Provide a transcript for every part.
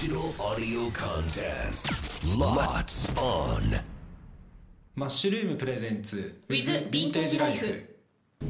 Digital audio contest. Lots on. マッシュルームプレゼンツ With Vintage Life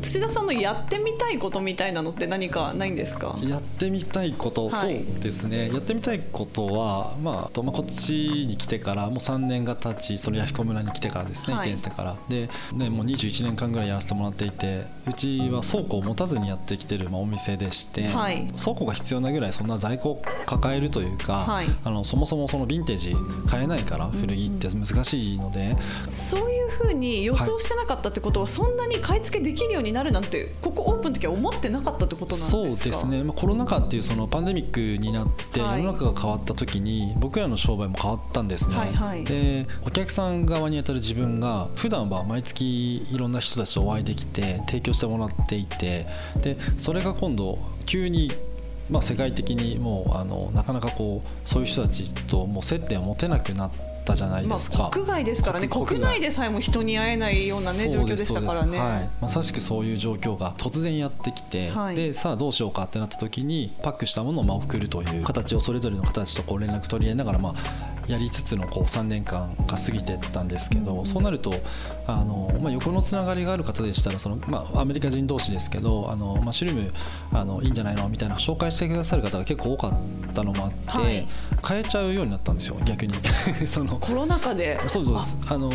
土田さんのやってみたいことみたいなのって何かないんですか？やってみたいこと、はい。そうですね。やってみたいことは、まあとまあ、こっちに来てからもう3年が経ちその弥彦村に来てからですね、はい。移転してから。で、ね、もう21年間ぐらいやらせてもらっていてうちは倉庫を持たずにやってきてる、まあ、お店でして、はい。倉庫が必要なぐらいそんな在庫を抱えるというか、はい。あのそもそもそのヴィンテージ買えないから古着って難しいので、そういうふうに予想してなかったってことは、そんなに買い付けできるようになるなんてここオープンの時は思ってなかったってことなんですか？そうですね、まあ、コロナ禍っていうそのパンデミックになってはい。世の中が変わった時に僕らの商売も変わったんですね、はいはい。でお客さん側に当たる自分が普段は毎月いろんな人たちとお会いできて提供してもらっていてでそれが今度急にまあ、世界的にもうあのなかなかこうそういう人たちともう接点を持てなくなったじゃないまですか。あ、国外ですからね。国国内。でさえも人に会えないようなね状況でしたからね、はい、まさしくそういう状況が突然やってきて、はい。でさあどうしようかってなった時にパックしたものをまあ送るという形をそれぞれの方たちとこう連絡取り合いながらまあやりつつのこう3年間が過ぎてったんですけど、そうなるとあの、まあ、横のつながりがある方でしたらその、まあ、アメリカ人同士ですけどあのマッシュルームあのいいんじゃないのみたいな紹介してくださる方が結構多かったのもあって、はい。変えちゃうようになったんですよ逆に。そのコロナ禍で。そうですあの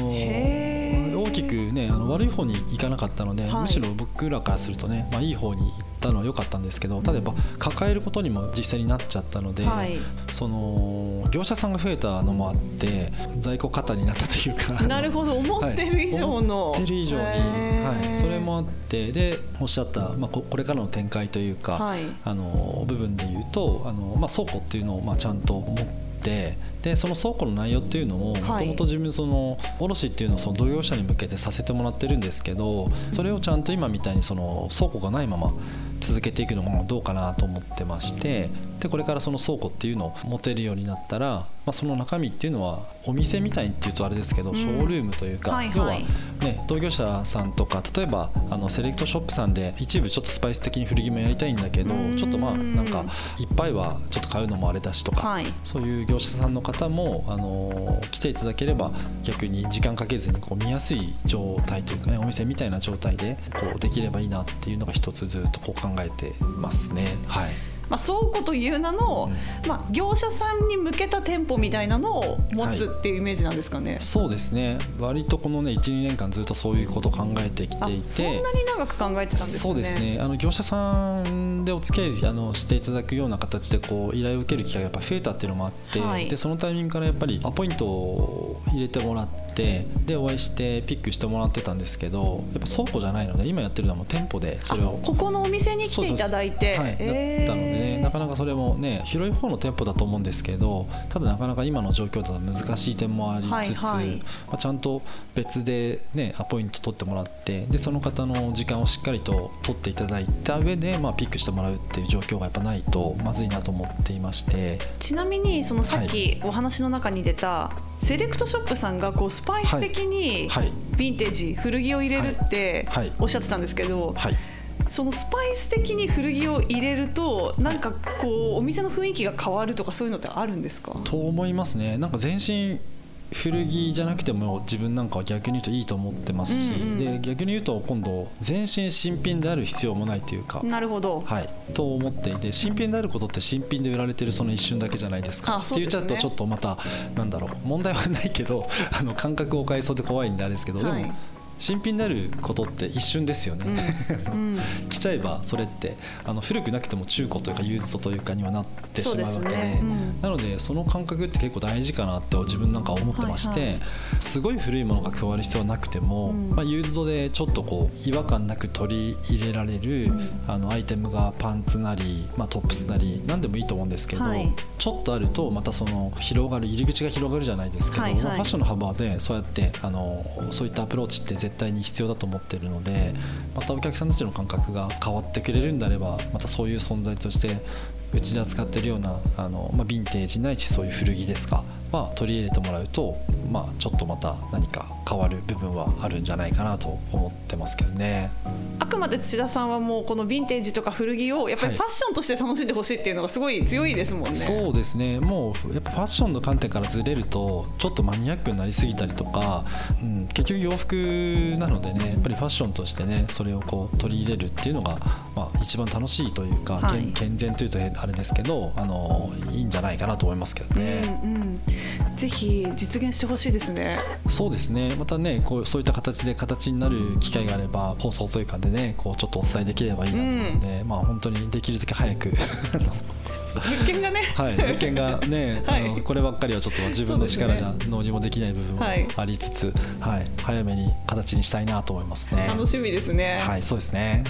大きくねあの悪い方に行かなかったので、はい。むしろ僕らからするとね、まあ、いい方に行ったのは良かったんですけどただやっぱ抱えることにも実際になっちゃったので、はい。その業者さんが増えたのもあって在庫過多になったというか。なるほど。思ってる以上の、はい思ってる以上に、はい、それもあってでおっしゃった、まあ、ここれからの展開というか、はい。あの部分で言うとあの、まあ、倉庫っていうのをまあちゃんと持ってでその倉庫の内容っていうのをもともと自分その卸っていうのをその同業者に向けてさせてもらってるんですけどそれをちゃんと今みたいにその倉庫がないまま続けていくのもどうかなと思ってましてでこれからその倉庫っていうのを持てるようになったら、まあ、その中身っていうのはお店みたいっていうとあれですけど、ん。ショールームというか、はいはい。要はね、同業者さんとか例えばあのセレクトショップさんで一部ちょっとスパイス的に古着もやりたいんだけどうん。ちょっとまあなんかいっぱいはちょっと買うのもあれだしとか、はい。そういう業者さんの方方もあの来ていただければ逆に時間かけずにこう見やすい状態というかねお店みたいな状態でこうできればいいなっていうのが一つずっとこう考えてますね。はいまあ、倉庫という名の、まあ、業者さんに向けた店舗みたいなのを持つっていうイメージなんですかね、そうですね。割とこのね12年間ずっとそういうことを考えてきあていて。そんなに長く考えてたんですね。そうですね。あの業者さんでお付き合いあのしていただくような形でこう依頼を受ける機会がやっぱ増えたっていうのもあって、はい。でそのタイミングからやっぱりアポイントを入れてもらってでお会いしてピックしてもらってたんですけどやっぱ倉庫じゃないので今やってるのはもう店舗でそれをあここのお店に来ていただいてはい、えーだったのでねなかなかそれもね広い方の店舗だと思うんですけどただなかなか今の状況だと難しい点もありつつ、はいはいまあ、ちゃんと別でねアポイント取ってもらってでその方の時間をしっかりと取っていただいた上で、まあ、ピックしてもらうっていう状況がやっぱないとまずいなと思っていまして。ちなみにそのさっきお話の中に出た、セレクトショップさんがこうスパイス的にヴィンテージ古着を入れるっておっしゃってたんですけど、はい。そのスパイス的に古着を入れるとなんかこうお店の雰囲気が変わるとかそういうのってあるんですか？と思いますね。なんか全身古着じゃなくても自分なんかは逆に言うといいと思ってますし、うんうんで逆に言うと今度全身新品である必要もないというか、なるほど、はい、と思っていて新品であることって新品で売られてるその一瞬だけじゃないですか。あそうですね。って言っちゃうとちょっとまたなんだろう問題はないけどあの感覚を変えそうで怖いんであれですけど、はい。でも新品であることって一瞬ですよね。うん、来ちゃえばそれってあの古くなくても中古というかユーズドというかにはなってしまうわけでね。うん。なのでその感覚って結構大事かなって自分なんか思ってまして、はいはい。すごい古いものが加わる必要はなくても、うん。まあ、ユーズドでちょっとこう違和感なく取り入れられる、あのアイテムがパンツなり、まあ、トップスなり何でもいいと思うんですけど、はい。ちょっとあるとまたその広がる入り口が広がるじゃないですけど、はいはい。まあファッションの幅でそうやってあのそういったアプローチって絶対に必要だと思ってるのでまたお客さんたちの感覚が変わってくれるんであればまたそういう存在としてうちで扱ってるようなあの、まあ、ヴィンテージないしそういう古着ですかは取り入れてもらうと、まあ、ちょっとまた何か変わる部分はあるんじゃないかなと思ってますけどね。あくまで土田さんはもうこのヴィンテージとか古着をやっぱりファッションとして楽しんでほしいっていうのがすごい強いですもんね。そうですねもうやっぱファッションの観点からずれるとちょっとマニアックになりすぎたりとか、うん、結局洋服なのでねやっぱりファッションとしてねそれをこう取り入れるっていうのが、まあ、一番楽しいというか、はい健全というとあれですけどあのいいんじゃないかなと思いますけどね。うんうん、ぜひ実現してほしいですね。そうですねまたねこうそういった形で形になる機会があれば放送というかでねこうちょっとお伝えできればいいなと思うので、まあ本当にできるだけ早く物件がね、はい物件がね、はいあのこればっかりはちょっと自分の力じゃ納入もできない部分もはいありつつ、はい早めに形にしたいなと思いますね。楽しみですね。はいそうですね。